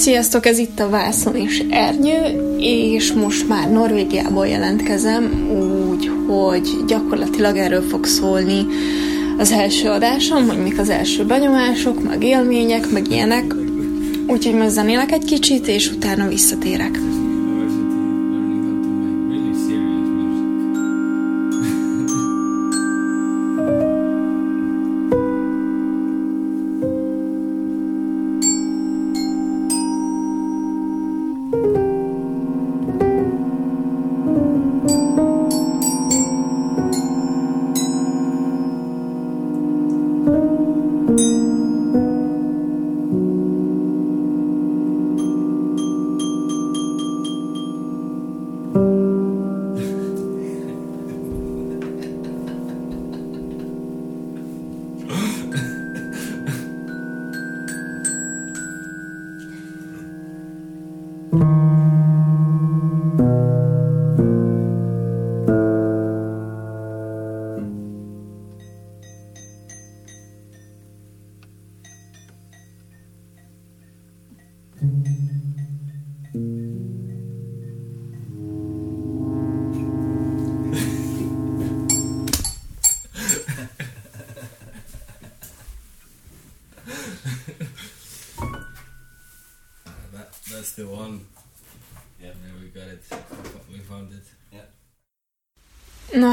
Sziasztok, ez itt a Vászon és Ernyő, és most már Norvégiából jelentkezem, úgy, hogy gyakorlatilag erről fog szólni az első adásom, hogy mik az első benyomások, meg élmények, meg ilyenek. Úgyhogy most zenélek egy kicsit, és utána visszatérek.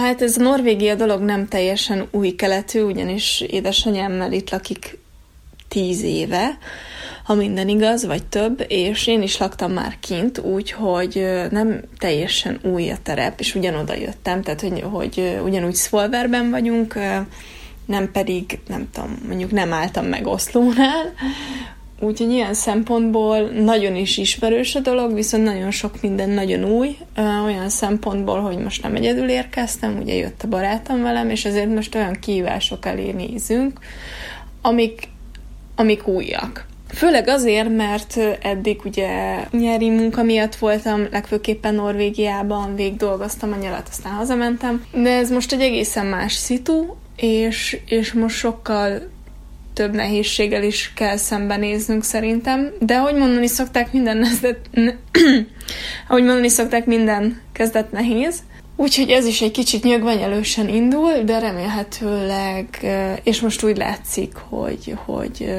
Hát ez Norvégia dolog nem teljesen új keletű, ugyanis édesanyámmel itt lakik tíz éve, ha minden igaz, vagy több, és én is laktam már kint, úgyhogy nem teljesen új a terep, és ugyanoda jöttem, tehát hogy, hogy ugyanúgy Szvolverben vagyunk, nem pedig, nem tudom, mondjuk nem álltam meg Oszlónál, Úgyhogy ilyen szempontból nagyon is ismerős a dolog, viszont nagyon sok minden nagyon új, olyan szempontból, hogy most nem egyedül érkeztem, ugye jött a barátom velem, és ezért most olyan kihívások elé nézünk, amik, amik újak. Főleg azért, mert eddig ugye nyári munka miatt voltam, legfőképpen Norvégiában, végig dolgoztam a nyarat, aztán hazamentem, de ez most egy egészen más szitu, és, és most sokkal több nehézséggel is kell szembenéznünk szerintem, de ahogy mondani szokták, minden kezdet, ahogy mondani szokták, minden kezdet nehéz, Úgyhogy ez is egy kicsit nyögvenyelősen indul, de remélhetőleg, és most úgy látszik, hogy, hogy,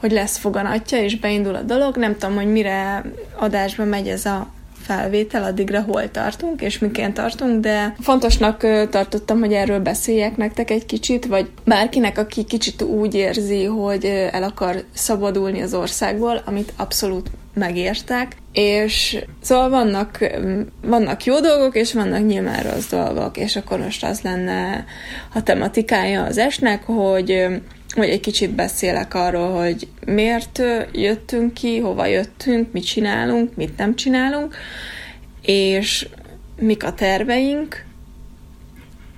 hogy lesz foganatja, és beindul a dolog. Nem tudom, hogy mire adásba megy ez a felvétel, addigra hol tartunk, és miként tartunk, de fontosnak tartottam, hogy erről beszéljek nektek egy kicsit, vagy bárkinek, aki kicsit úgy érzi, hogy el akar szabadulni az országból, amit abszolút megértek, és szóval vannak, vannak jó dolgok, és vannak nyilván rossz dolgok, és akkor most az lenne a tematikája az esnek, hogy hogy egy kicsit beszélek arról, hogy miért jöttünk ki, hova jöttünk, mit csinálunk, mit nem csinálunk, és mik a terveink,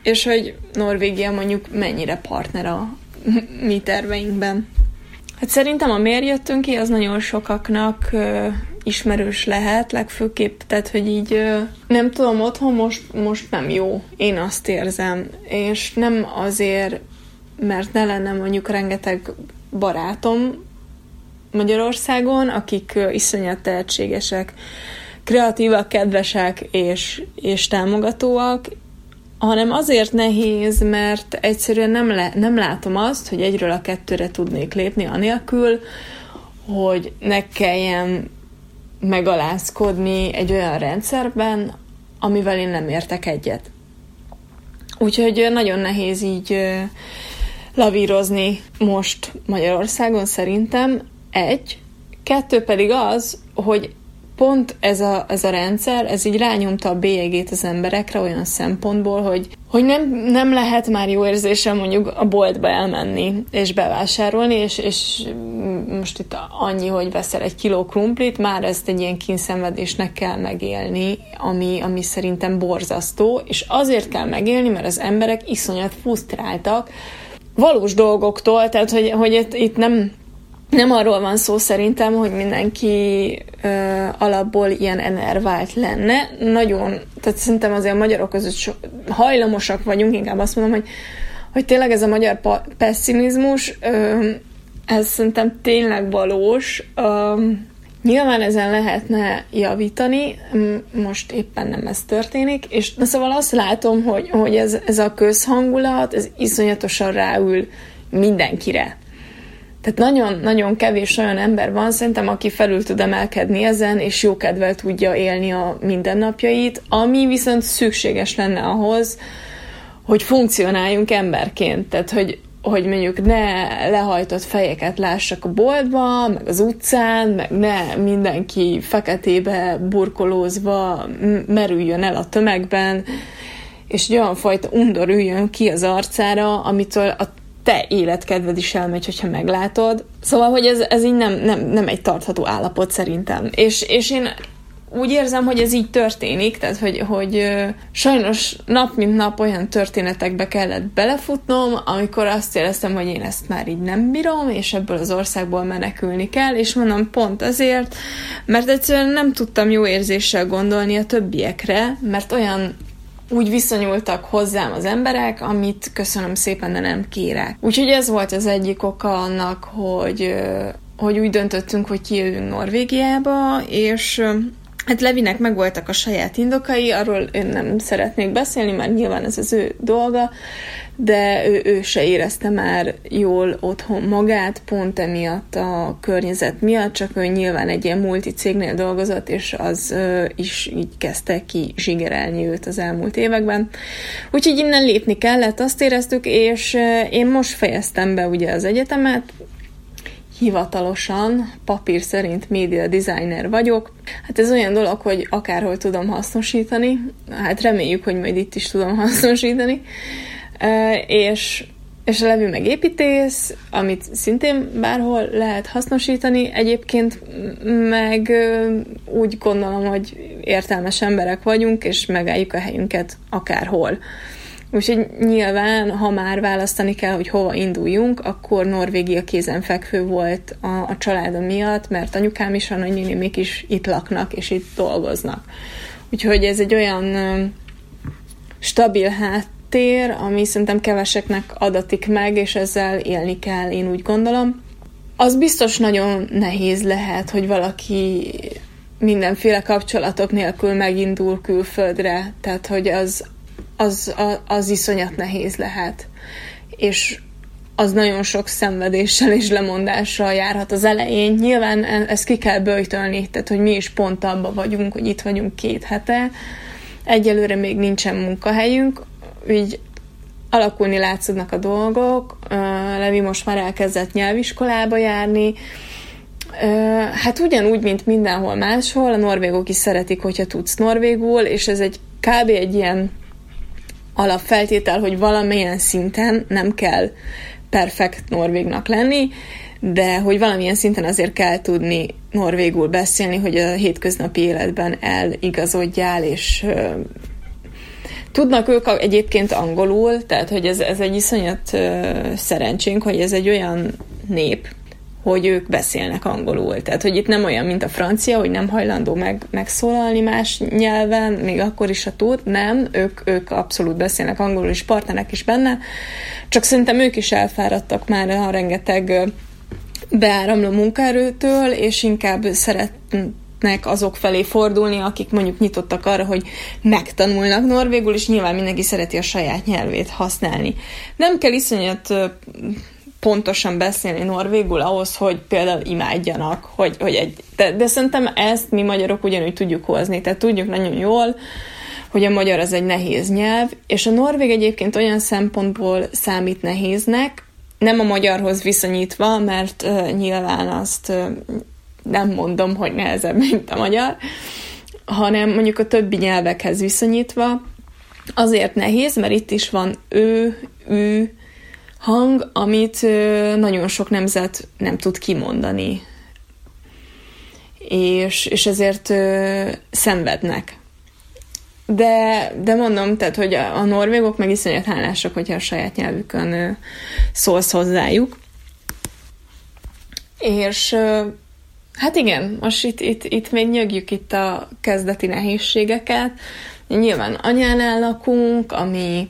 és hogy Norvégia mondjuk mennyire partner a mi terveinkben. Hát szerintem a miért jöttünk ki, az nagyon sokaknak ismerős lehet, legfőképp, tehát hogy így nem tudom, otthon most, most nem jó, én azt érzem, és nem azért mert ne lenne mondjuk rengeteg barátom Magyarországon, akik iszonyat tehetségesek, kreatívak, kedvesek és, és támogatóak, hanem azért nehéz, mert egyszerűen nem, le, nem látom azt, hogy egyről a kettőre tudnék lépni anélkül, hogy ne kelljen megalázkodni egy olyan rendszerben, amivel én nem értek egyet. Úgyhogy nagyon nehéz így lavírozni most Magyarországon szerintem egy, kettő pedig az, hogy pont ez a, ez a rendszer, ez így rányomta a bélyegét az emberekre olyan szempontból, hogy, hogy nem, nem lehet már jó érzéssel mondjuk a boltba elmenni és bevásárolni, és, és most itt annyi, hogy veszel egy kiló krumplit, már ezt egy ilyen kínszenvedésnek kell megélni, ami, ami szerintem borzasztó, és azért kell megélni, mert az emberek iszonyat frusztráltak, valós dolgoktól, tehát hogy, hogy itt, itt nem, nem arról van szó szerintem, hogy mindenki ö, alapból ilyen enervált lenne. Nagyon, tehát szerintem azért a magyarok között so, hajlamosak vagyunk, inkább azt mondom, hogy, hogy tényleg ez a magyar pessimizmus, ö, ez szerintem tényleg valós, ö, Nyilván ezen lehetne javítani, most éppen nem ez történik, és na szóval azt látom, hogy, hogy ez, ez a közhangulat, ez iszonyatosan ráül mindenkire. Tehát nagyon-nagyon kevés olyan ember van, szerintem, aki felül tud emelkedni ezen, és jó kedvel tudja élni a mindennapjait, ami viszont szükséges lenne ahhoz, hogy funkcionáljunk emberként. Tehát, hogy, hogy mondjuk ne lehajtott fejeket lássak a boltban, meg az utcán, meg ne mindenki feketébe burkolózva merüljön el a tömegben, és egy olyan fajta undor üljön ki az arcára, amitől a te életkedved is elmegy, hogyha meglátod. Szóval, hogy ez, ez így nem, nem, nem egy tartható állapot szerintem. És, és én úgy érzem, hogy ez így történik, tehát hogy, hogy sajnos nap mint nap olyan történetekbe kellett belefutnom, amikor azt éreztem, hogy én ezt már így nem bírom, és ebből az országból menekülni kell, és mondom pont azért, mert egyszerűen nem tudtam jó érzéssel gondolni a többiekre, mert olyan úgy viszonyultak hozzám az emberek, amit köszönöm szépen, de nem kérek. Úgyhogy ez volt az egyik oka annak, hogy, hogy úgy döntöttünk, hogy kijövünk Norvégiába, és Hát Levinek megvoltak a saját indokai, arról én nem szeretnék beszélni, mert nyilván ez az ő dolga, de ő, ő se érezte már jól otthon magát, pont emiatt a környezet miatt, csak ő nyilván egy ilyen multicégnél dolgozott, és az ö, is így kezdte ki zsigerelni őt az elmúlt években. Úgyhogy innen lépni kellett, azt éreztük, és én most fejeztem be ugye az egyetemet, hivatalosan, papír szerint média designer vagyok. Hát ez olyan dolog, hogy akárhol tudom hasznosítani, hát reméljük, hogy majd itt is tudom hasznosítani, és és a levű meg építész, amit szintén bárhol lehet hasznosítani. Egyébként meg úgy gondolom, hogy értelmes emberek vagyunk, és megálljuk a helyünket akárhol. Úgyhogy nyilván, ha már választani kell, hogy hova induljunk, akkor Norvégia kézenfekvő volt a, a családom miatt, mert anyukám is, a még is itt laknak, és itt dolgoznak. Úgyhogy ez egy olyan stabil háttér, ami szerintem keveseknek adatik meg, és ezzel élni kell, én úgy gondolom. Az biztos nagyon nehéz lehet, hogy valaki mindenféle kapcsolatok nélkül megindul külföldre, tehát hogy az az, az iszonyat nehéz lehet. És az nagyon sok szenvedéssel és lemondással járhat az elején. Nyilván e, ezt ki kell böjtölni, tehát hogy mi is pont abban vagyunk, hogy itt vagyunk két hete, egyelőre még nincsen munkahelyünk, úgy alakulni látszódnak a dolgok, Levi most már elkezdett nyelviskolába járni, Hát ugyanúgy, mint mindenhol máshol, a norvégok is szeretik, hogyha tudsz norvégul, és ez egy kb. egy ilyen alapfeltétel, hogy valamilyen szinten nem kell perfekt norvégnak lenni, de hogy valamilyen szinten azért kell tudni norvégul beszélni, hogy a hétköznapi életben eligazodjál, és tudnak ők egyébként angolul, tehát hogy ez, ez egy iszonyat uh, szerencsénk, hogy ez egy olyan nép, hogy ők beszélnek angolul. Tehát, hogy itt nem olyan, mint a francia, hogy nem hajlandó meg, megszólalni más nyelven, még akkor is, a tud, nem, ők, ők abszolút beszélnek angolul, és partnerek is benne, csak szerintem ők is elfáradtak már a rengeteg beáramló munkaerőtől, és inkább szeretnek azok felé fordulni, akik mondjuk nyitottak arra, hogy megtanulnak norvégul, és nyilván mindenki szereti a saját nyelvét használni. Nem kell iszonyat pontosan beszélni norvégul ahhoz, hogy például imádjanak, hogy, hogy egy, de, de szerintem ezt mi magyarok ugyanúgy tudjuk hozni, tehát tudjuk nagyon jól, hogy a magyar az egy nehéz nyelv, és a norvég egyébként olyan szempontból számít nehéznek, nem a magyarhoz viszonyítva, mert uh, nyilván azt uh, nem mondom, hogy nehezebb, mint a magyar, hanem mondjuk a többi nyelvekhez viszonyítva, azért nehéz, mert itt is van ő, ő, hang, amit nagyon sok nemzet nem tud kimondani. És, és ezért ö, szenvednek. De, de mondom, tehát, hogy a, a norvégok meg iszonyat hálásak, hogyha a saját nyelvükön ö, szólsz hozzájuk. És hát igen, most itt, itt, itt még nyögjük itt a kezdeti nehézségeket. Nyilván anyánál lakunk, ami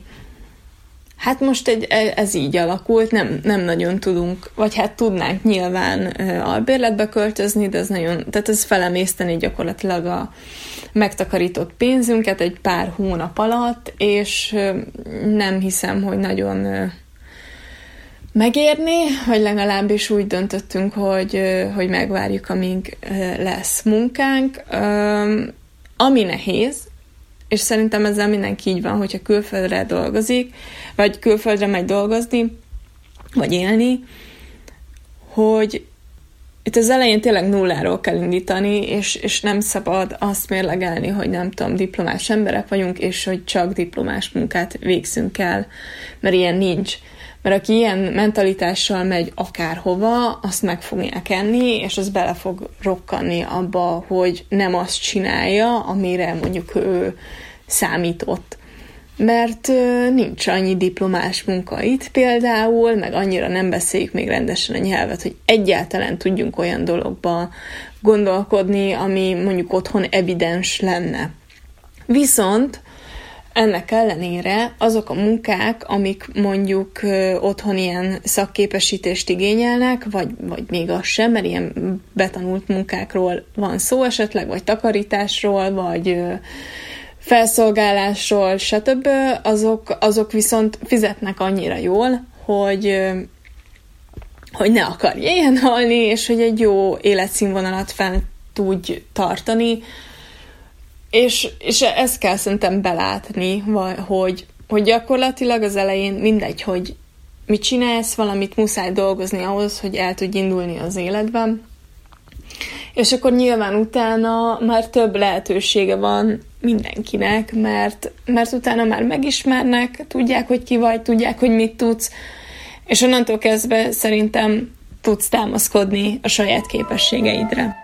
Hát most egy, e, ez így alakult, nem, nem nagyon tudunk, vagy hát tudnánk nyilván albérletbe költözni, de ez nagyon, tehát ez felemészteni gyakorlatilag a megtakarított pénzünket egy pár hónap alatt, és nem hiszem, hogy nagyon megérni, vagy legalábbis úgy döntöttünk, hogy, hogy megvárjuk, amíg lesz munkánk. Ami nehéz, és szerintem ezzel mindenki így van, hogyha külföldre dolgozik, vagy külföldre megy dolgozni, vagy élni, hogy itt az elején tényleg nulláról kell indítani, és, és nem szabad azt mérlegelni, hogy nem tudom, diplomás emberek vagyunk, és hogy csak diplomás munkát végzünk el, mert ilyen nincs. Mert aki ilyen mentalitással megy akárhova, azt meg fogják enni, és az bele fog rokkanni abba, hogy nem azt csinálja, amire mondjuk ő számított. Mert nincs annyi diplomás munka itt például, meg annyira nem beszéljük még rendesen a nyelvet, hogy egyáltalán tudjunk olyan dologba gondolkodni, ami mondjuk otthon evidens lenne. Viszont ennek ellenére azok a munkák, amik mondjuk otthon ilyen szakképesítést igényelnek, vagy, vagy még az sem, mert ilyen betanult munkákról van szó esetleg, vagy takarításról, vagy felszolgálásról, stb., azok, azok viszont fizetnek annyira jól, hogy, hogy ne akarj ilyen halni, és hogy egy jó életszínvonalat fel tudj tartani, és, és ezt kell szerintem belátni, hogy, hogy gyakorlatilag az elején mindegy, hogy mit csinálsz, valamit muszáj dolgozni ahhoz, hogy el tudj indulni az életben. És akkor nyilván utána már több lehetősége van mindenkinek, mert, mert utána már megismernek, tudják, hogy ki vagy, tudják, hogy mit tudsz, és onnantól kezdve szerintem tudsz támaszkodni a saját képességeidre.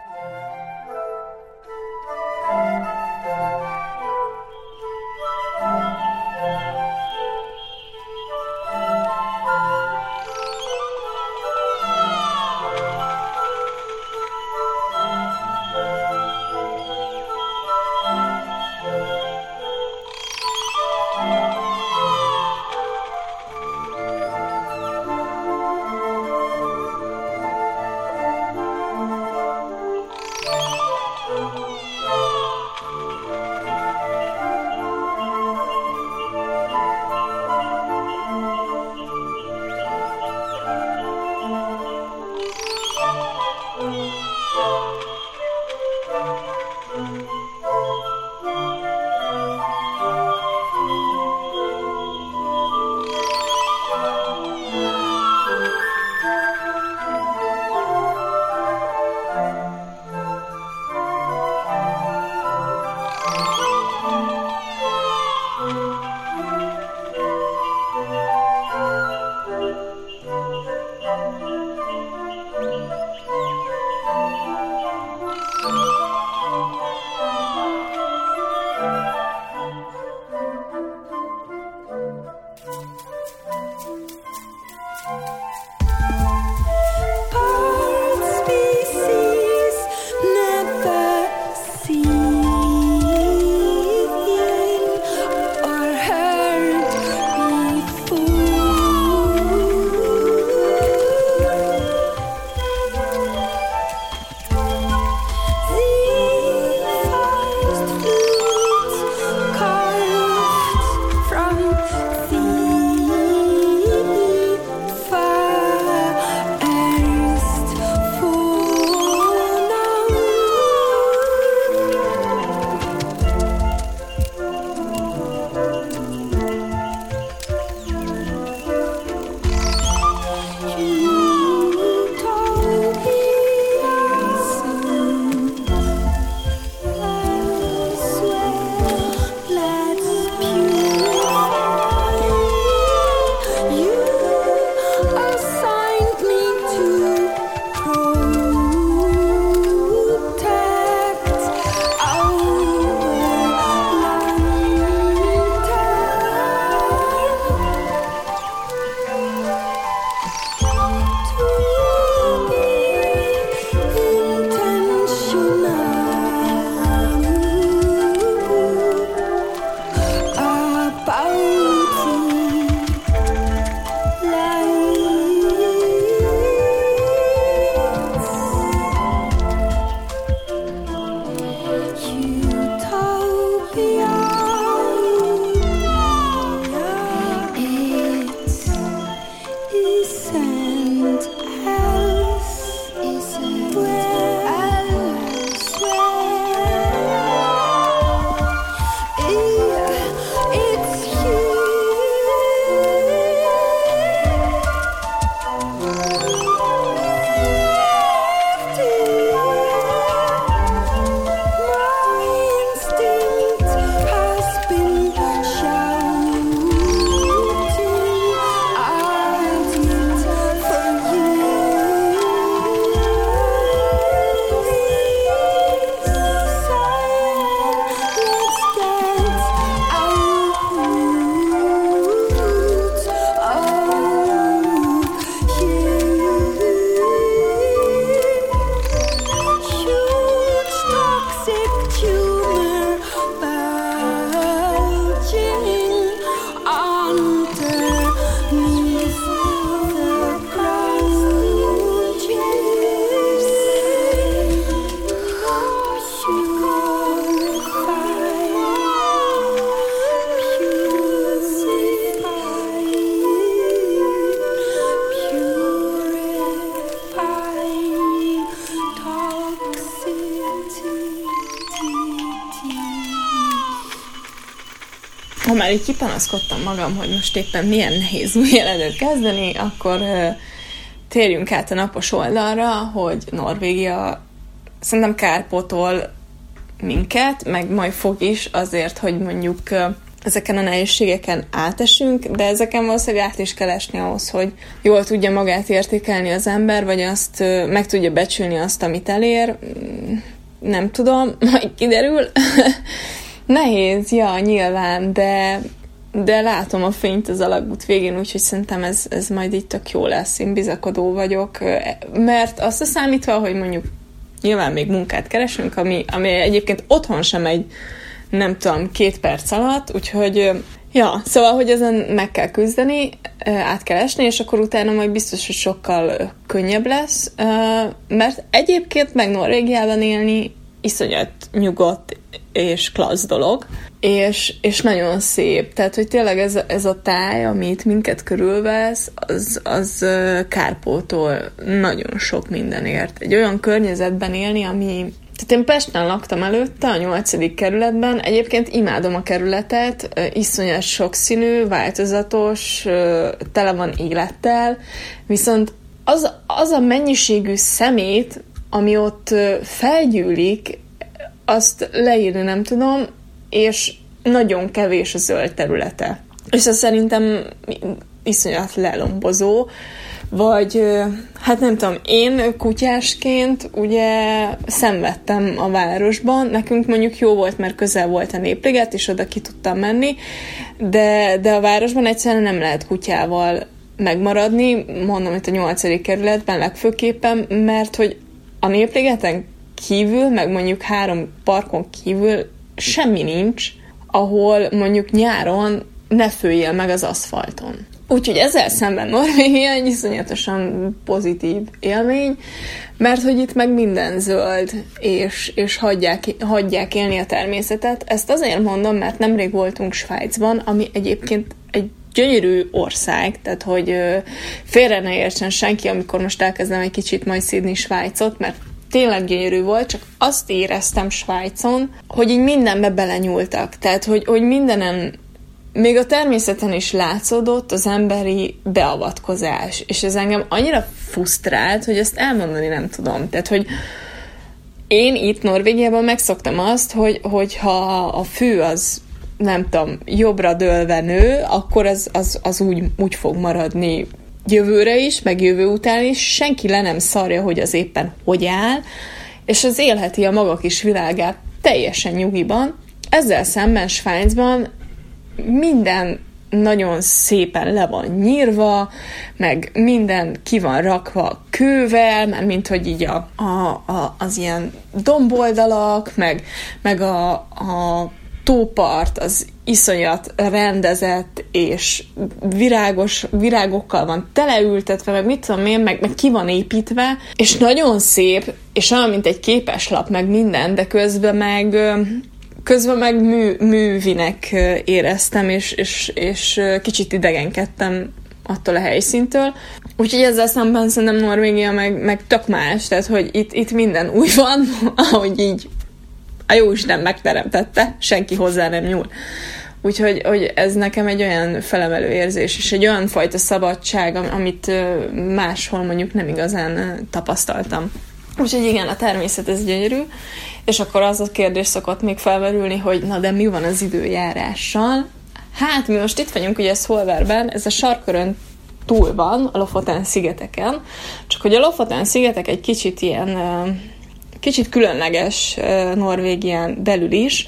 Már így kipanaszkodtam magam, hogy most éppen milyen nehéz új jelenőt kezdeni, akkor térjünk át a napos oldalra, hogy Norvégia szerintem kárpotol minket, meg majd fog is azért, hogy mondjuk ezeken a nehézségeken átesünk, de ezeken valószínűleg át is kell esni ahhoz, hogy jól tudja magát értékelni az ember, vagy azt meg tudja becsülni azt, amit elér. Mm, nem tudom, majd kiderül. Nehéz, ja, nyilván, de, de látom a fényt az alagút végén, úgyhogy szerintem ez, ez majd itt tök jó lesz, én bizakodó vagyok, mert azt a számítva, hogy mondjuk nyilván még munkát keresünk, ami, ami egyébként otthon sem egy nem tudom, két perc alatt, úgyhogy ja, szóval, hogy ezen meg kell küzdeni, át kell esni, és akkor utána majd biztos, hogy sokkal könnyebb lesz, mert egyébként meg Norvégiában élni iszonyat nyugodt és klassz dolog, és, és nagyon szép. Tehát, hogy tényleg ez, ez a táj, amit minket körülvesz, az, az kárpótól nagyon sok mindenért. Egy olyan környezetben élni, ami, tehát én Pesten laktam előtte, a nyolcadik kerületben. Egyébként imádom a kerületet, iszonyat sokszínű, változatos, tele van élettel, viszont az, az a mennyiségű szemét, ami ott felgyűlik, azt leírni nem tudom, és nagyon kevés a zöld területe. És ez szerintem iszonyat lelombozó, vagy hát nem tudom, én kutyásként ugye szenvedtem a városban, nekünk mondjuk jó volt, mert közel volt a népliget, és oda ki tudtam menni, de, de a városban egyszerűen nem lehet kutyával megmaradni, mondom itt a nyolcadik kerületben legfőképpen, mert hogy a népligeten kívül, meg mondjuk három parkon kívül semmi nincs, ahol mondjuk nyáron ne főjél meg az aszfalton. Úgyhogy ezzel szemben Norvégia egy iszonyatosan pozitív élmény, mert hogy itt meg minden zöld, és, és hagyják, hagyják élni a természetet. Ezt azért mondom, mert nemrég voltunk Svájcban, ami egyébként egy gyönyörű ország, tehát hogy félre ne értsen senki, amikor most elkezdem egy kicsit majd szídni Svájcot, mert tényleg gyönyörű volt, csak azt éreztem Svájcon, hogy így mindenbe belenyúltak. Tehát, hogy, hogy mindenen még a természeten is látszódott az emberi beavatkozás, és ez engem annyira frusztrált, hogy ezt elmondani nem tudom. Tehát, hogy én itt Norvégiában megszoktam azt, hogy, hogy ha a fő az nem tudom, jobbra dőlve nő, akkor az, az, az úgy, úgy fog maradni jövőre is, meg jövő után is, senki le nem szarja, hogy az éppen hogy áll, és az élheti a maga kis világát teljesen nyugiban. Ezzel szemben Svájcban minden nagyon szépen le van nyírva, meg minden ki van rakva kővel, mert mint hogy így a, a, a, az ilyen domboldalak, meg, meg a, a tópart az iszonyat rendezett és virágos, virágokkal van teleültetve, meg mit tudom én, meg, meg ki van építve, és nagyon szép, és olyan, mint egy képeslap, meg minden, de közben meg közben meg mű, művinek éreztem, és, és, és kicsit idegenkedtem attól a helyszíntől. Úgyhogy ezzel szemben szerintem Norvégia meg, meg tök más, tehát hogy itt, itt minden új van, ahogy így a jó Isten megteremtette, senki hozzá nem nyúl. Úgyhogy hogy ez nekem egy olyan felemelő érzés, és egy olyan fajta szabadság, amit máshol mondjuk nem igazán tapasztaltam. Úgyhogy igen, a természet ez gyönyörű, és akkor az a kérdés szokott még felmerülni, hogy na de mi van az időjárással? Hát mi most itt vagyunk ugye Szolverben, ez a sarkörön túl van, a Lofoten szigeteken, csak hogy a Lofoten szigetek egy kicsit ilyen kicsit különleges Norvégián belül is,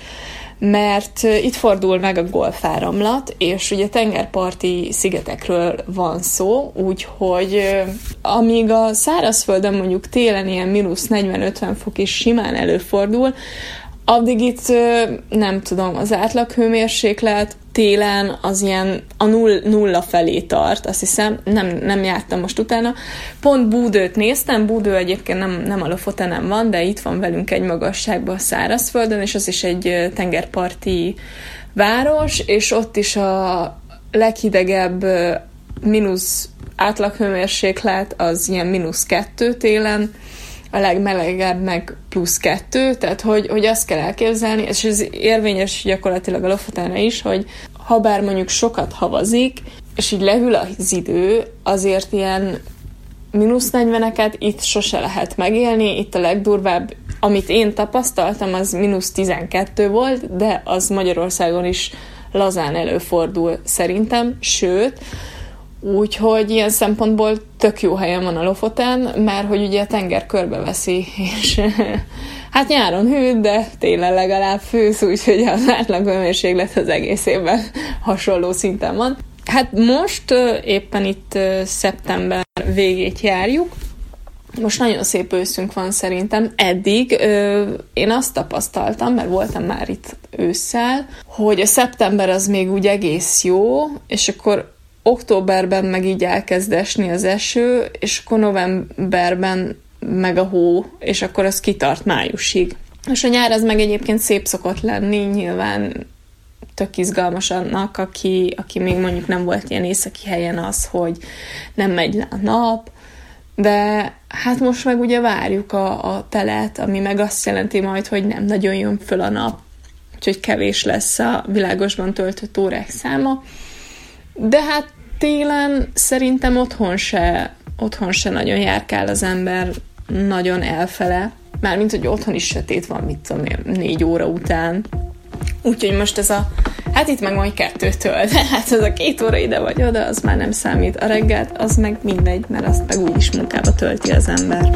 mert itt fordul meg a golfáramlat, és ugye tengerparti szigetekről van szó, úgyhogy amíg a szárazföldön mondjuk télen ilyen mínusz 40-50 fok is simán előfordul, addig itt nem tudom, az átlag hőmérséklet télen az ilyen a null, nulla felé tart, azt hiszem, nem, nem jártam most utána. Pont Búdőt néztem, Búdő egyébként nem, nem a Lofotenem van, de itt van velünk egy magasságban a szárazföldön, és az is egy tengerparti város, és ott is a leghidegebb mínusz átlaghőmérséklet az ilyen mínusz kettő télen, a legmelegebb meg plusz kettő, tehát hogy, hogy azt kell elképzelni, és ez érvényes gyakorlatilag a Lofotenre is, hogy ha bár mondjuk sokat havazik, és így lehűl az idő, azért ilyen mínusz 40-eket itt sose lehet megélni, itt a legdurvább, amit én tapasztaltam, az mínusz 12 volt, de az Magyarországon is lazán előfordul szerintem, sőt, Úgyhogy ilyen szempontból tök jó helyen van a Lofoten, mert hogy ugye a tenger körbeveszi, és hát nyáron hűt, de télen legalább fősz, úgyhogy az átlag hőmérséklet az egész évben hasonló szinten van. Hát most éppen itt szeptember végét járjuk, most nagyon szép őszünk van szerintem. Eddig ö, én azt tapasztaltam, mert voltam már itt ősszel, hogy a szeptember az még úgy egész jó, és akkor októberben meg így elkezd esni az eső, és akkor novemberben meg a hó, és akkor az kitart májusig. És a nyár az meg egyébként szép szokott lenni, nyilván tök izgalmas annak, aki, aki még mondjuk nem volt ilyen északi helyen az, hogy nem megy le a nap, de hát most meg ugye várjuk a, a telet, ami meg azt jelenti majd, hogy nem nagyon jön föl a nap, úgyhogy kevés lesz a világosban töltött órák száma. De hát télen szerintem otthon se, otthon se nagyon járkál az ember nagyon elfele, mármint, hogy otthon is sötét van, mit tudom négy óra után. Úgyhogy most ez a, hát itt meg majd kettőtől, de hát ez a két óra ide vagy oda, az már nem számít. A reggelt az meg mindegy, mert azt meg úgyis munkába tölti az ember.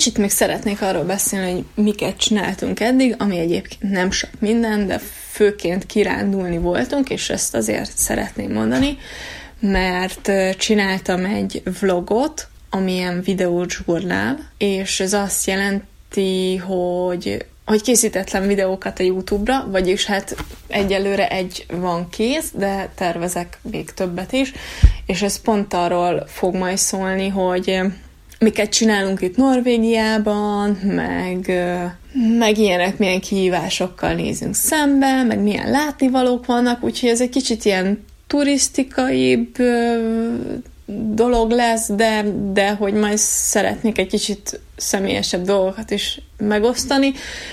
Kicsit még szeretnék arról beszélni, hogy miket csináltunk eddig, ami egyébként nem sok minden, de főként kirándulni voltunk, és ezt azért szeretném mondani, mert csináltam egy vlogot, amilyen videózsurnál, és ez azt jelenti, hogy hogy készítetlen videókat a YouTube-ra, vagyis hát egyelőre egy van kész, de tervezek még többet is, és ez pont arról fog majd szólni, hogy miket csinálunk itt Norvégiában, meg, meg ilyenek, milyen kihívásokkal nézünk szembe, meg milyen látnivalók vannak, úgyhogy ez egy kicsit ilyen turisztikaibb dolog lesz, de, de hogy majd szeretnék egy kicsit személyesebb dolgokat is megosztani,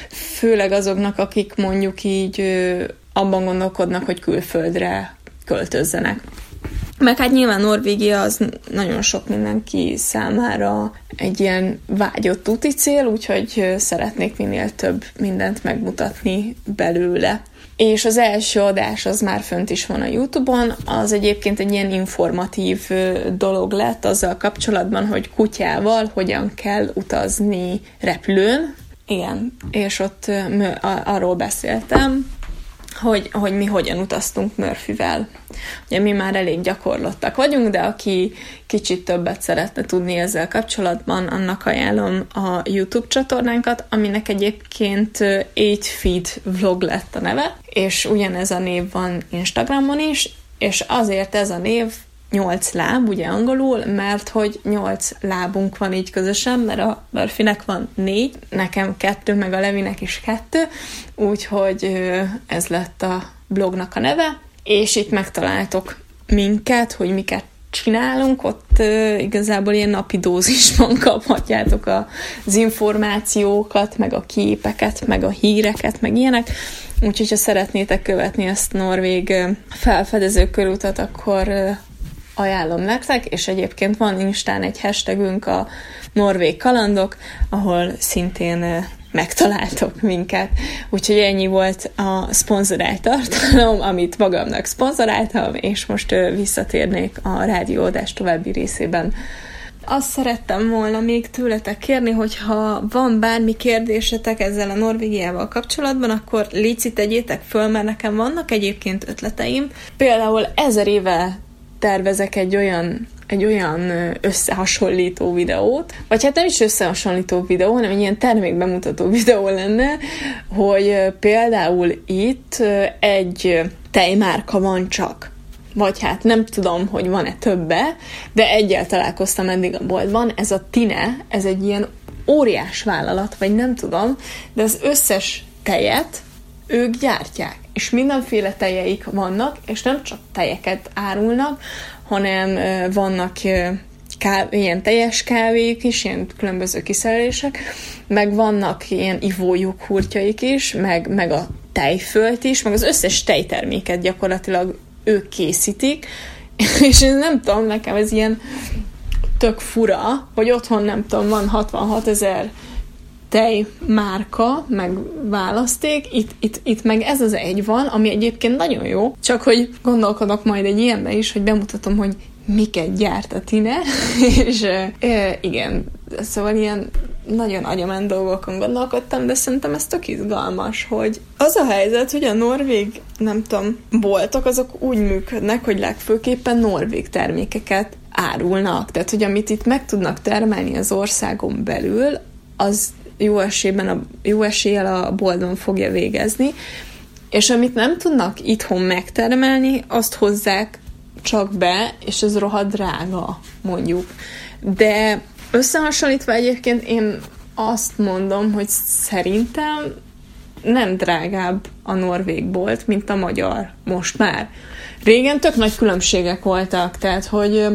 főleg azoknak, akik mondjuk így abban gondolkodnak, hogy külföldre költözzenek. Meg hát nyilván Norvégia az nagyon sok mindenki számára egy ilyen vágyott úti cél, úgyhogy szeretnék minél több mindent megmutatni belőle. És az első adás az már fönt is van a YouTube-on, az egyébként egy ilyen informatív dolog lett azzal kapcsolatban, hogy kutyával hogyan kell utazni repülőn. Igen, és ott arról beszéltem, hogy, hogy mi hogyan utaztunk Murphyvel. Ugye mi már elég gyakorlottak vagyunk, de aki kicsit többet szeretne tudni ezzel kapcsolatban, annak ajánlom a YouTube csatornánkat, aminek egyébként 8 Feed vlog lett a neve, és ugyanez a név van Instagramon is, és azért ez a név nyolc láb, ugye angolul, mert hogy nyolc lábunk van így közösen, mert a Murphynek van négy, nekem kettő, meg a Levinek is kettő, úgyhogy ez lett a blognak a neve, és itt megtaláltok minket, hogy miket csinálunk, ott igazából ilyen napi dózisban kaphatjátok az információkat, meg a képeket, meg a híreket, meg ilyenek. Úgyhogy, ha szeretnétek követni ezt norvég felfedező körutat, akkor ajánlom nektek, és egyébként van Instán egy hashtagünk a Norvég Kalandok, ahol szintén megtaláltok minket. Úgyhogy ennyi volt a szponzorált tartalom, amit magamnak szponzoráltam, és most visszatérnék a rádióadás további részében azt szerettem volna még tőletek kérni, hogyha van bármi kérdésetek ezzel a Norvégiával kapcsolatban, akkor léci tegyétek föl, mert nekem vannak egyébként ötleteim. Például ezer éve tervezek egy olyan egy olyan összehasonlító videót, vagy hát nem is összehasonlító videó, hanem egy ilyen termékbemutató videó lenne, hogy például itt egy tejmárka van csak, vagy hát nem tudom, hogy van-e többe, de egyel találkoztam eddig a boltban, ez a Tine, ez egy ilyen óriás vállalat, vagy nem tudom, de az összes tejet ők gyártják és mindenféle tejeik vannak, és nem csak tejeket árulnak, hanem vannak káv, ilyen teljes kávék is, ilyen különböző kiszerelések, meg vannak ilyen ivójuk hurtjaik is, meg, meg a tejfölt is, meg az összes tejterméket gyakorlatilag ők készítik, és én nem tudom, nekem ez ilyen tök fura, hogy otthon nem tudom, van 66 ezer tej márka, meg választék, itt, itt, itt meg ez az egy van, ami egyébként nagyon jó, csak hogy gondolkodok majd egy ilyenbe is, hogy bemutatom, hogy miket gyárt a Tine, és e, igen, szóval ilyen nagyon agyament dolgokon gondolkodtam, de szerintem ez tök izgalmas, hogy az a helyzet, hogy a norvég, nem tudom, boltok, azok úgy működnek, hogy legfőképpen norvég termékeket árulnak. Tehát, hogy amit itt meg tudnak termelni az országon belül, az jó esélyben a, jó eséllyel a boltban fogja végezni, és amit nem tudnak itthon megtermelni, azt hozzák csak be, és ez rohadt drága, mondjuk. De összehasonlítva egyébként én azt mondom, hogy szerintem nem drágább a norvég bolt, mint a magyar most már. Régen tök nagy különbségek voltak, tehát hogy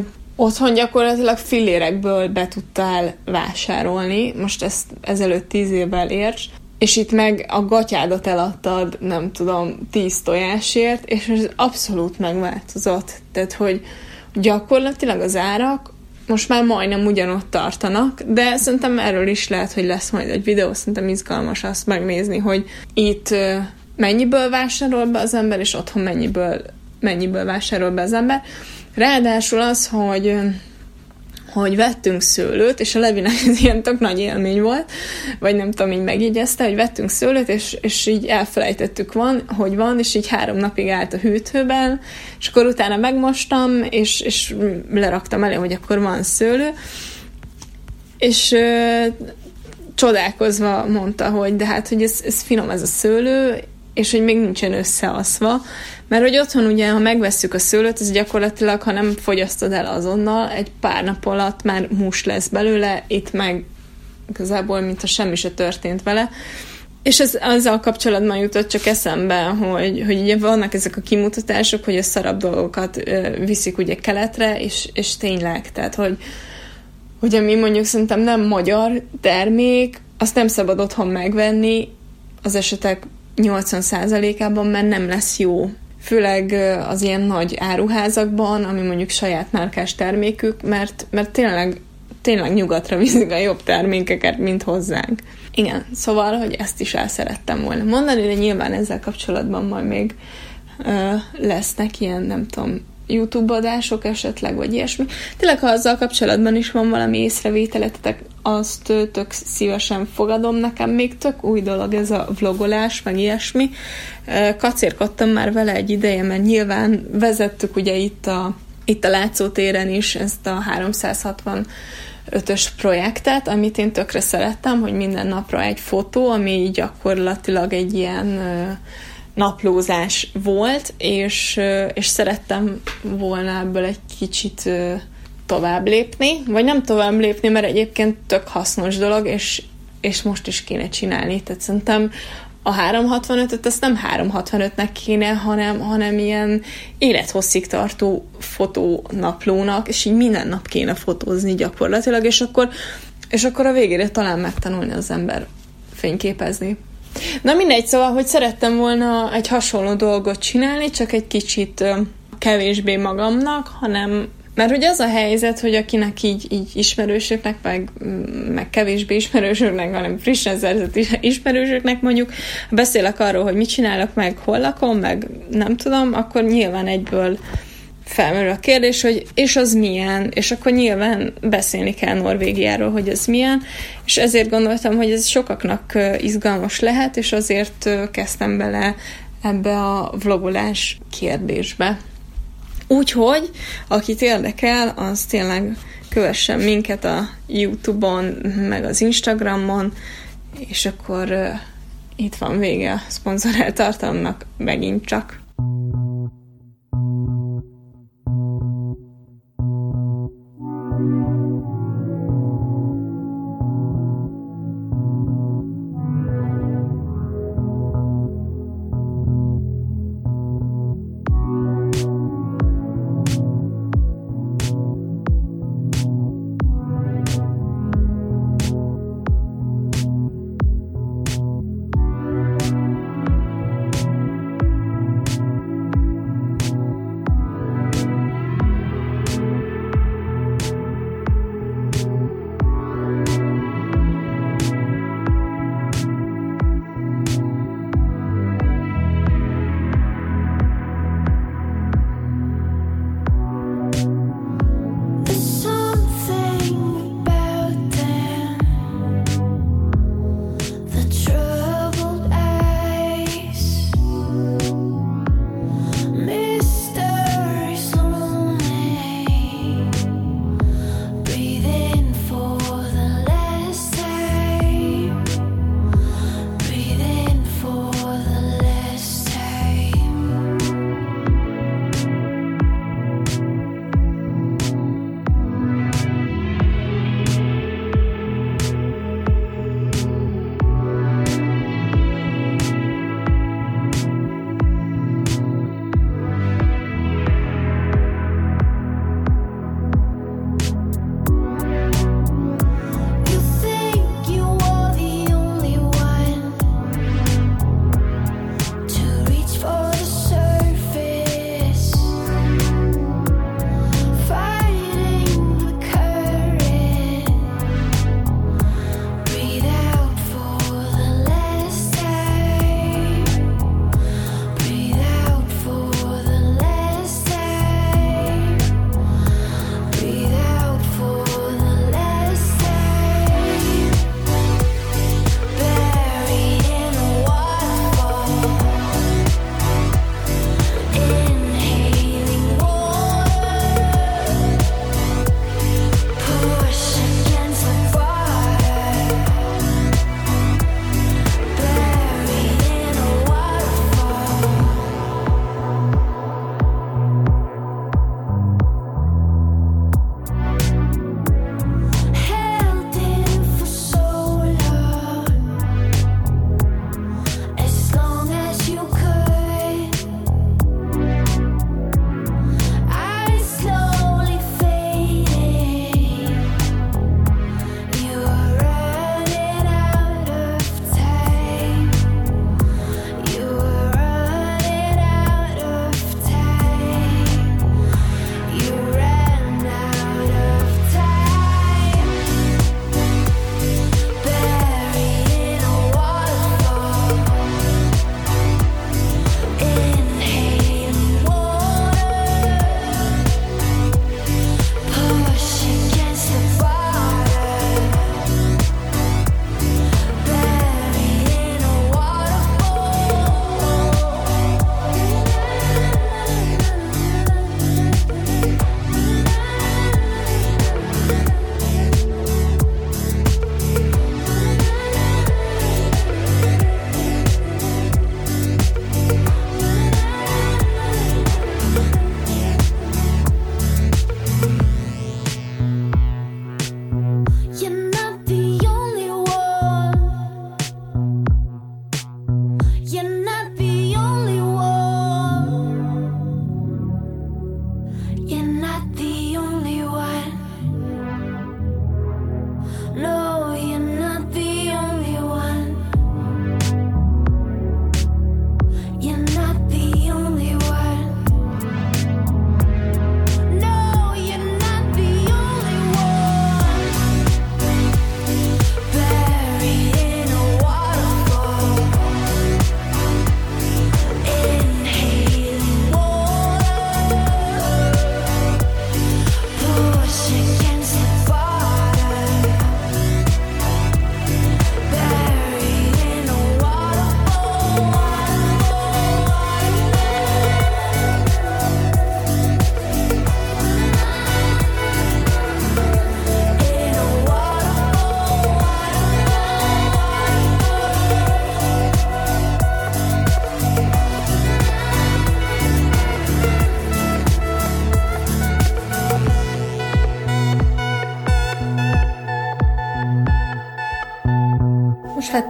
otthon gyakorlatilag fillérekből be tudtál vásárolni, most ezt ezelőtt tíz évvel érts, és itt meg a gatyádat eladtad, nem tudom, tíz tojásért, és ez abszolút megváltozott. Tehát, hogy gyakorlatilag az árak most már majdnem ugyanott tartanak, de szerintem erről is lehet, hogy lesz majd egy videó, szerintem izgalmas azt megnézni, hogy itt mennyiből vásárol be az ember, és otthon mennyiből, mennyiből vásárol be az ember. Ráadásul az, hogy hogy vettünk szőlőt, és a Levinek ez ilyen tök nagy élmény volt, vagy nem tudom, így megjegyezte, hogy vettünk szőlőt, és, és így elfelejtettük van, hogy van, és így három napig állt a hűtőben, és akkor utána megmostam, és, és leraktam elé, hogy akkor van szőlő, és ö, csodálkozva mondta, hogy de hát, hogy ez, ez finom ez a szőlő, és hogy még nincsen összeaszva, mert hogy otthon ugye, ha megvesszük a szőlőt, ez gyakorlatilag, ha nem fogyasztod el azonnal, egy pár nap alatt már mus lesz belőle, itt meg igazából, mintha semmi se történt vele. És ez azzal kapcsolatban jutott csak eszembe, hogy, hogy ugye vannak ezek a kimutatások, hogy a szarabb dolgokat viszik ugye keletre, és, és tényleg, tehát hogy, hogy ami mondjuk szerintem nem magyar termék, azt nem szabad otthon megvenni, az esetek 80%-ában, mert nem lesz jó. Főleg az ilyen nagy áruházakban, ami mondjuk saját márkás termékük, mert, mert tényleg, tényleg nyugatra viszik a jobb termékeket, mint hozzánk. Igen, szóval, hogy ezt is el szerettem volna mondani, de nyilván ezzel kapcsolatban majd még ö, lesznek ilyen, nem tudom, YouTube adások esetleg, vagy ilyesmi. Tényleg, ha azzal kapcsolatban is van valami észrevételetek, azt tök szívesen fogadom. Nekem még tök új dolog ez a vlogolás, meg ilyesmi. Kacérkodtam már vele egy ideje, mert nyilván vezettük ugye itt a, itt a látszótéren is ezt a 360 ötös projektet, amit én tökre szerettem, hogy minden napra egy fotó, ami gyakorlatilag egy ilyen naplózás volt, és, és szerettem volna ebből egy kicsit tovább lépni, vagy nem tovább lépni, mert egyébként tök hasznos dolog, és, és most is kéne csinálni. Tehát szerintem a 365-öt azt nem 365-nek kéne, hanem, hanem ilyen élethosszig tartó fotónaplónak, és így minden nap kéne fotózni gyakorlatilag, és akkor, és akkor a végére talán megtanulni az ember fényképezni. Na mindegy, szóval, hogy szerettem volna egy hasonló dolgot csinálni, csak egy kicsit kevésbé magamnak, hanem mert hogy az a helyzet, hogy akinek így, így ismerősöknek, meg, meg kevésbé ismerősöknek, hanem frissen szerzett ismerősöknek mondjuk, beszélek arról, hogy mit csinálok, meg hol lakom, meg nem tudom, akkor nyilván egyből felmerül a kérdés, hogy és az milyen, és akkor nyilván beszélni kell Norvégiáról, hogy ez milyen, és ezért gondoltam, hogy ez sokaknak izgalmas lehet, és azért kezdtem bele ebbe a vlogolás kérdésbe. Úgyhogy, akit érdekel, az tényleg kövessen minket a YouTube-on, meg az Instagramon, és akkor uh, itt van vége a szponzorált tartalomnak megint csak.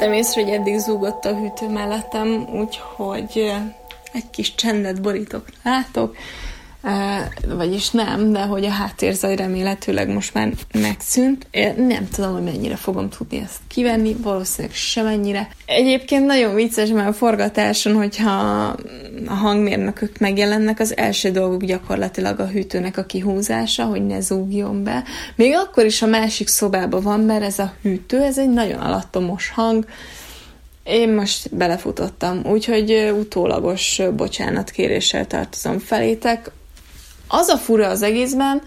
Vettem észre, hogy eddig zúgott a hűtő mellettem, úgyhogy egy kis csendet borítok, látok, vagyis nem, de hogy a háttérzaj remélhetőleg most már megszűnt. Én nem tudom, hogy mennyire fogom tudni ezt kivenni, valószínűleg semennyire. Egyébként nagyon vicces, mert a forgatáson, hogyha a hangmérnökök megjelennek, az első dolguk gyakorlatilag a hűtőnek a kihúzása, hogy ne zúgjon be. Még akkor is a másik szobában van, mert ez a hűtő, ez egy nagyon alattomos hang, én most belefutottam, úgyhogy utólagos bocsánatkéréssel tartozom felétek. Az a fura az egészben,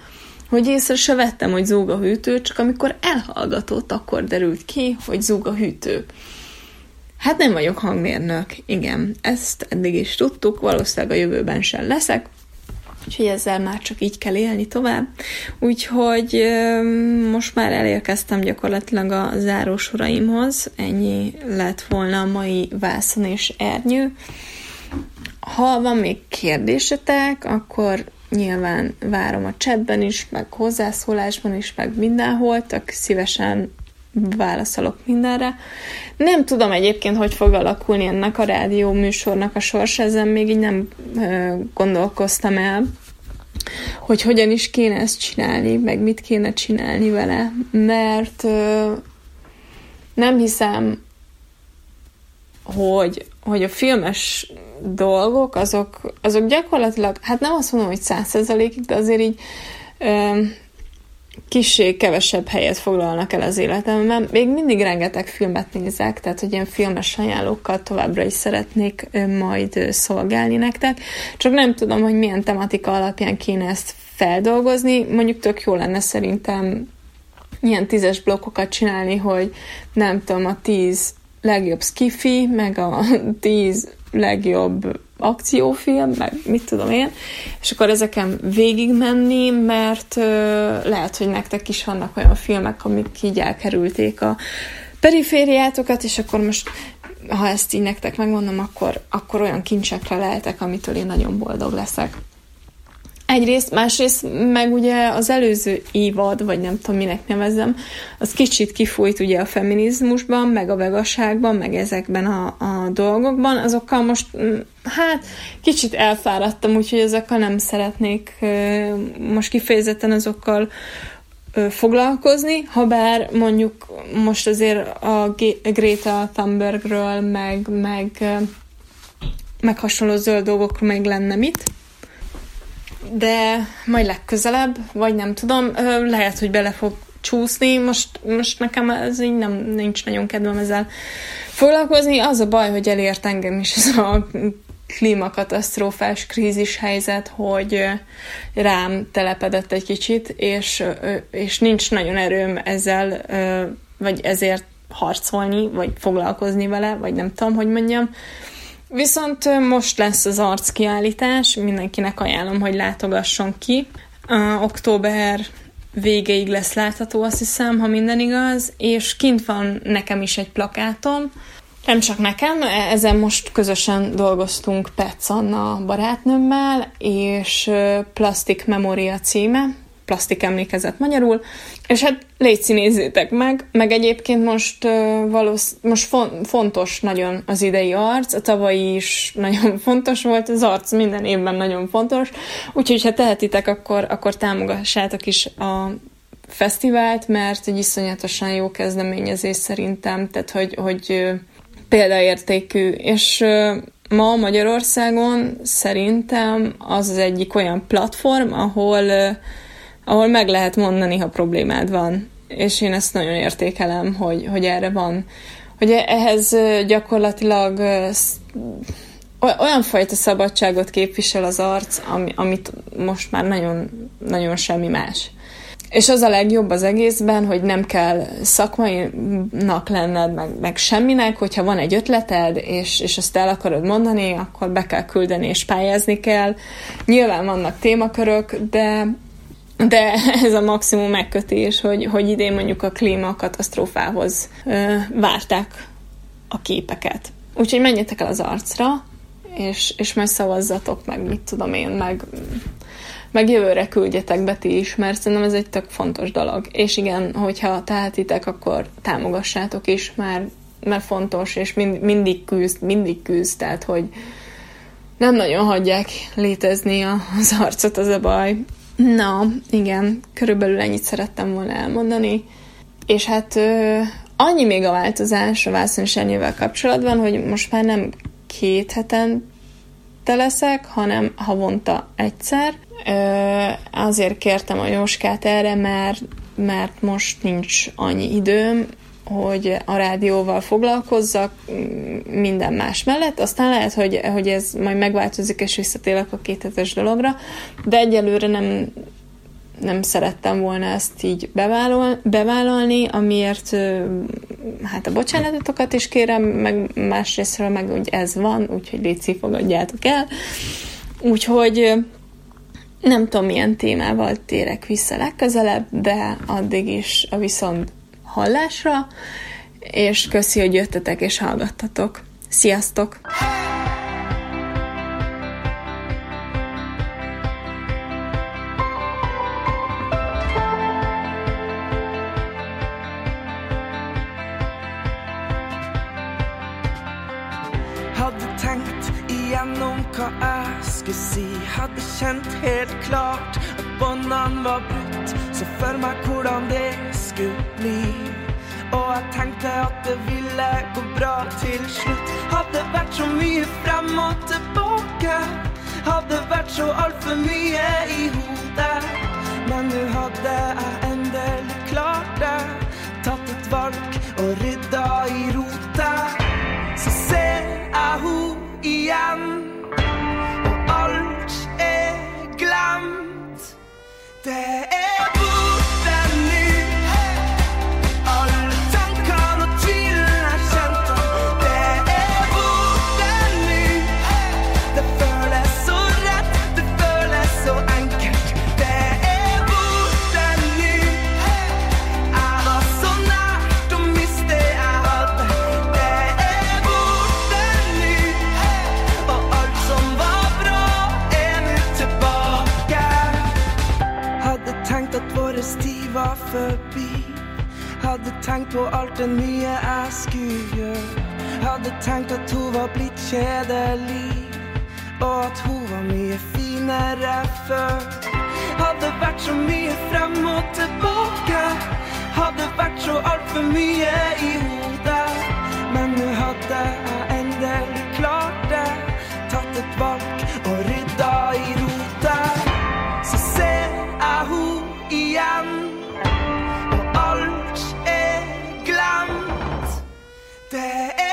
hogy észre se vettem, hogy zúg a hűtő, csak amikor elhallgatott, akkor derült ki, hogy zúg a hűtő. Hát nem vagyok hangmérnök, igen, ezt eddig is tudtuk, valószínűleg a jövőben sem leszek, úgyhogy ezzel már csak így kell élni tovább. Úgyhogy most már elérkeztem gyakorlatilag a zárósoraimhoz, ennyi lett volna a mai vászon és ernyő. Ha van még kérdésetek, akkor nyilván várom a chatben is, meg hozzászólásban is, meg mindenhol, tök szívesen válaszolok mindenre. Nem tudom egyébként, hogy fog alakulni ennek a rádió műsornak a sorsa, ezen még így nem gondolkoztam el, hogy hogyan is kéne ezt csinálni, meg mit kéne csinálni vele, mert nem hiszem, hogy, hogy a filmes dolgok, azok, azok gyakorlatilag, hát nem azt mondom, hogy százszerzalékig, de azért így ö, kevesebb helyet foglalnak el az életemben. Még mindig rengeteg filmet nézek, tehát hogy ilyen filmes ajánlókkal továbbra is szeretnék majd szolgálni nektek. Csak nem tudom, hogy milyen tematika alapján kéne ezt feldolgozni. Mondjuk tök jó lenne szerintem ilyen tízes blokkokat csinálni, hogy nem tudom, a tíz legjobb skifi, meg a tíz legjobb akciófilm, meg mit tudom én, és akkor ezeken végigmenni, mert uh, lehet, hogy nektek is vannak olyan filmek, amik így elkerülték a perifériátokat, és akkor most ha ezt így nektek megmondom, akkor, akkor olyan kincsekre lehetek, amitől én nagyon boldog leszek. Egyrészt, másrészt meg ugye az előző évad, vagy nem tudom minek nevezem, az kicsit kifújt ugye a feminizmusban, meg a vegaságban, meg ezekben a, a dolgokban, azokkal most mm, hát kicsit elfáradtam, úgyhogy ezekkel nem szeretnék most kifejezetten azokkal foglalkozni, ha bár mondjuk most azért a Greta Thunbergről, meg, meg, meg hasonló zöld dolgokról meg lenne mit de majd legközelebb, vagy nem tudom, lehet, hogy bele fog csúszni, most, most nekem ez így nem, nincs nagyon kedvem ezzel foglalkozni. Az a baj, hogy elért engem is ez a klímakatasztrófás krízis helyzet, hogy rám telepedett egy kicsit, és, és nincs nagyon erőm ezzel, vagy ezért harcolni, vagy foglalkozni vele, vagy nem tudom, hogy mondjam. Viszont most lesz az arckiállítás, mindenkinek ajánlom, hogy látogasson ki. Uh, október végéig lesz látható, azt hiszem, ha minden igaz, és kint van nekem is egy plakátom, nem csak nekem, e- ezen most közösen dolgoztunk Petsz Anna barátnőmmel, és Plastic Memoria címe, plastik emlékezet magyarul, és hát légy nézzétek meg, meg egyébként most uh, valósz, most fon- fontos nagyon az idei arc, a tavalyi is nagyon fontos volt, az arc minden évben nagyon fontos, úgyhogy ha tehetitek, akkor, akkor támogassátok is a fesztivált, mert egy iszonyatosan jó kezdeményezés szerintem, tehát hogy, hogy példaértékű, és ma Magyarországon szerintem az az egyik olyan platform, ahol ahol meg lehet mondani, ha problémád van. És én ezt nagyon értékelem, hogy, hogy erre van. Hogy ehhez gyakorlatilag olyan fajta szabadságot képvisel az arc, ami, amit most már nagyon, nagyon semmi más. És az a legjobb az egészben, hogy nem kell szakmainak lenned, meg, meg semminek, hogyha van egy ötleted, és, és azt el akarod mondani, akkor be kell küldeni, és pályázni kell. Nyilván vannak témakörök, de de ez a maximum megkötés, hogy, hogy idén mondjuk a klímakatasztrófához ö, várták a képeket. Úgyhogy menjetek el az arcra, és, és majd szavazzatok meg, mit tudom én, meg, meg jövőre küldjetek be ti is, mert szerintem ez egy tök fontos dolog. És igen, hogyha tehetitek, akkor támogassátok is, mert mert fontos, és mind, mindig küzd, mindig küzd, tehát hogy nem nagyon hagyják létezni az arcot, az a baj. Na, igen, körülbelül ennyit szerettem volna elmondani. És hát ö, annyi még a változás a vászonsernyővel kapcsolatban, hogy most már nem két heten leszek, hanem havonta egyszer. Ö, azért kértem a Jóskát erre, mert, mert most nincs annyi időm, hogy a rádióval foglalkozzak minden más mellett. Aztán lehet, hogy, hogy ez majd megváltozik, és visszatélek a kéthetes dologra, de egyelőre nem, nem szerettem volna ezt így bevállalni, bevállalni amiért hát a bocsánatokat is kérem, meg másrésztről meg úgy ez van, úgyhogy légy fogadjátok el. Úgyhogy nem tudom, milyen témával térek vissza legközelebb, de addig is a viszont hallásra, és köszi, hogy jöttetek és hallgattatok. Sziasztok! Skulle si. Hadde kjent helt klart at båndene var brutt. Så for meg hvordan det skulle bli. Og jeg tenkte at det ville gå bra til slutt. Hadde vært så mye frem og tilbake. Hadde vært så altfor mye i hodet. Men nå hadde jeg tenkt på alt det nye jeg skulle gjøre. Hadde tenkt at hun var blitt kjedelig, og at hun var mye finere før. Hadde vært så mye frem og tilbake, hadde vært så altfor mye i hodet. Men nå hadde jeg endelig klart det, tatt et valg og rydda i ro. yeah.